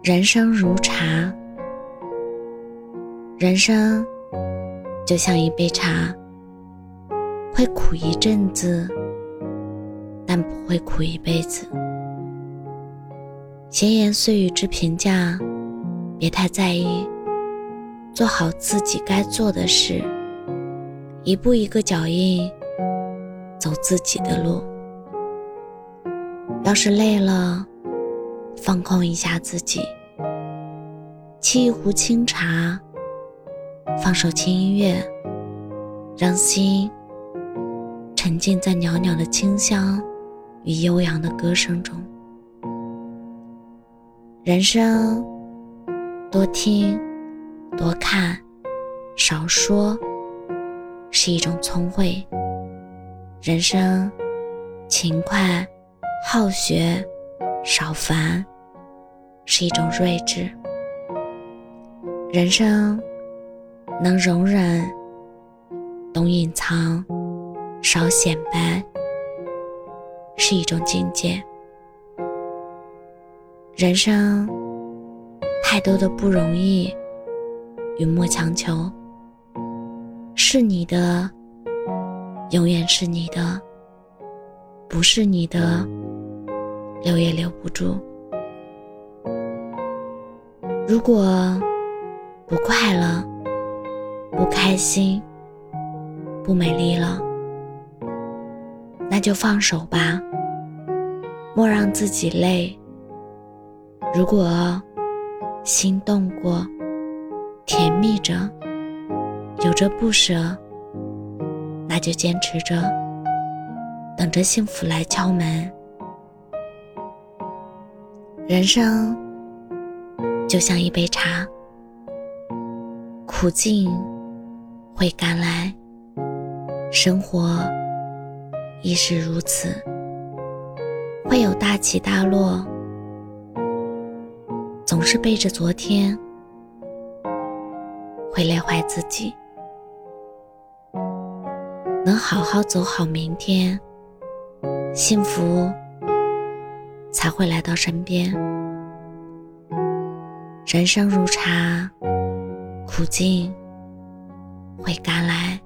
人生如茶，人生就像一杯茶，会苦一阵子，但不会苦一辈子。闲言碎语之评价，别太在意，做好自己该做的事，一步一个脚印，走自己的路。要是累了，放空一下自己，沏一壶清茶，放首轻音乐，让心沉浸在袅袅的清香与悠扬的歌声中。人生多听、多看、少说，是一种聪慧；人生勤快、好学。少烦是一种睿智，人生能容忍、懂隐藏、少显摆是一种境界。人生太多的不容易与莫强求，是你的永远是你的，不是你的。留也留不住。如果不快乐、不开心、不美丽了，那就放手吧，莫让自己累。如果心动过、甜蜜着、有着不舍，那就坚持着，等着幸福来敲门。人生就像一杯茶，苦尽会甘来，生活亦是如此，会有大起大落。总是背着昨天，会累坏自己。能好好走好明天，幸福。才会来到身边。人生如茶，苦尽会甘来。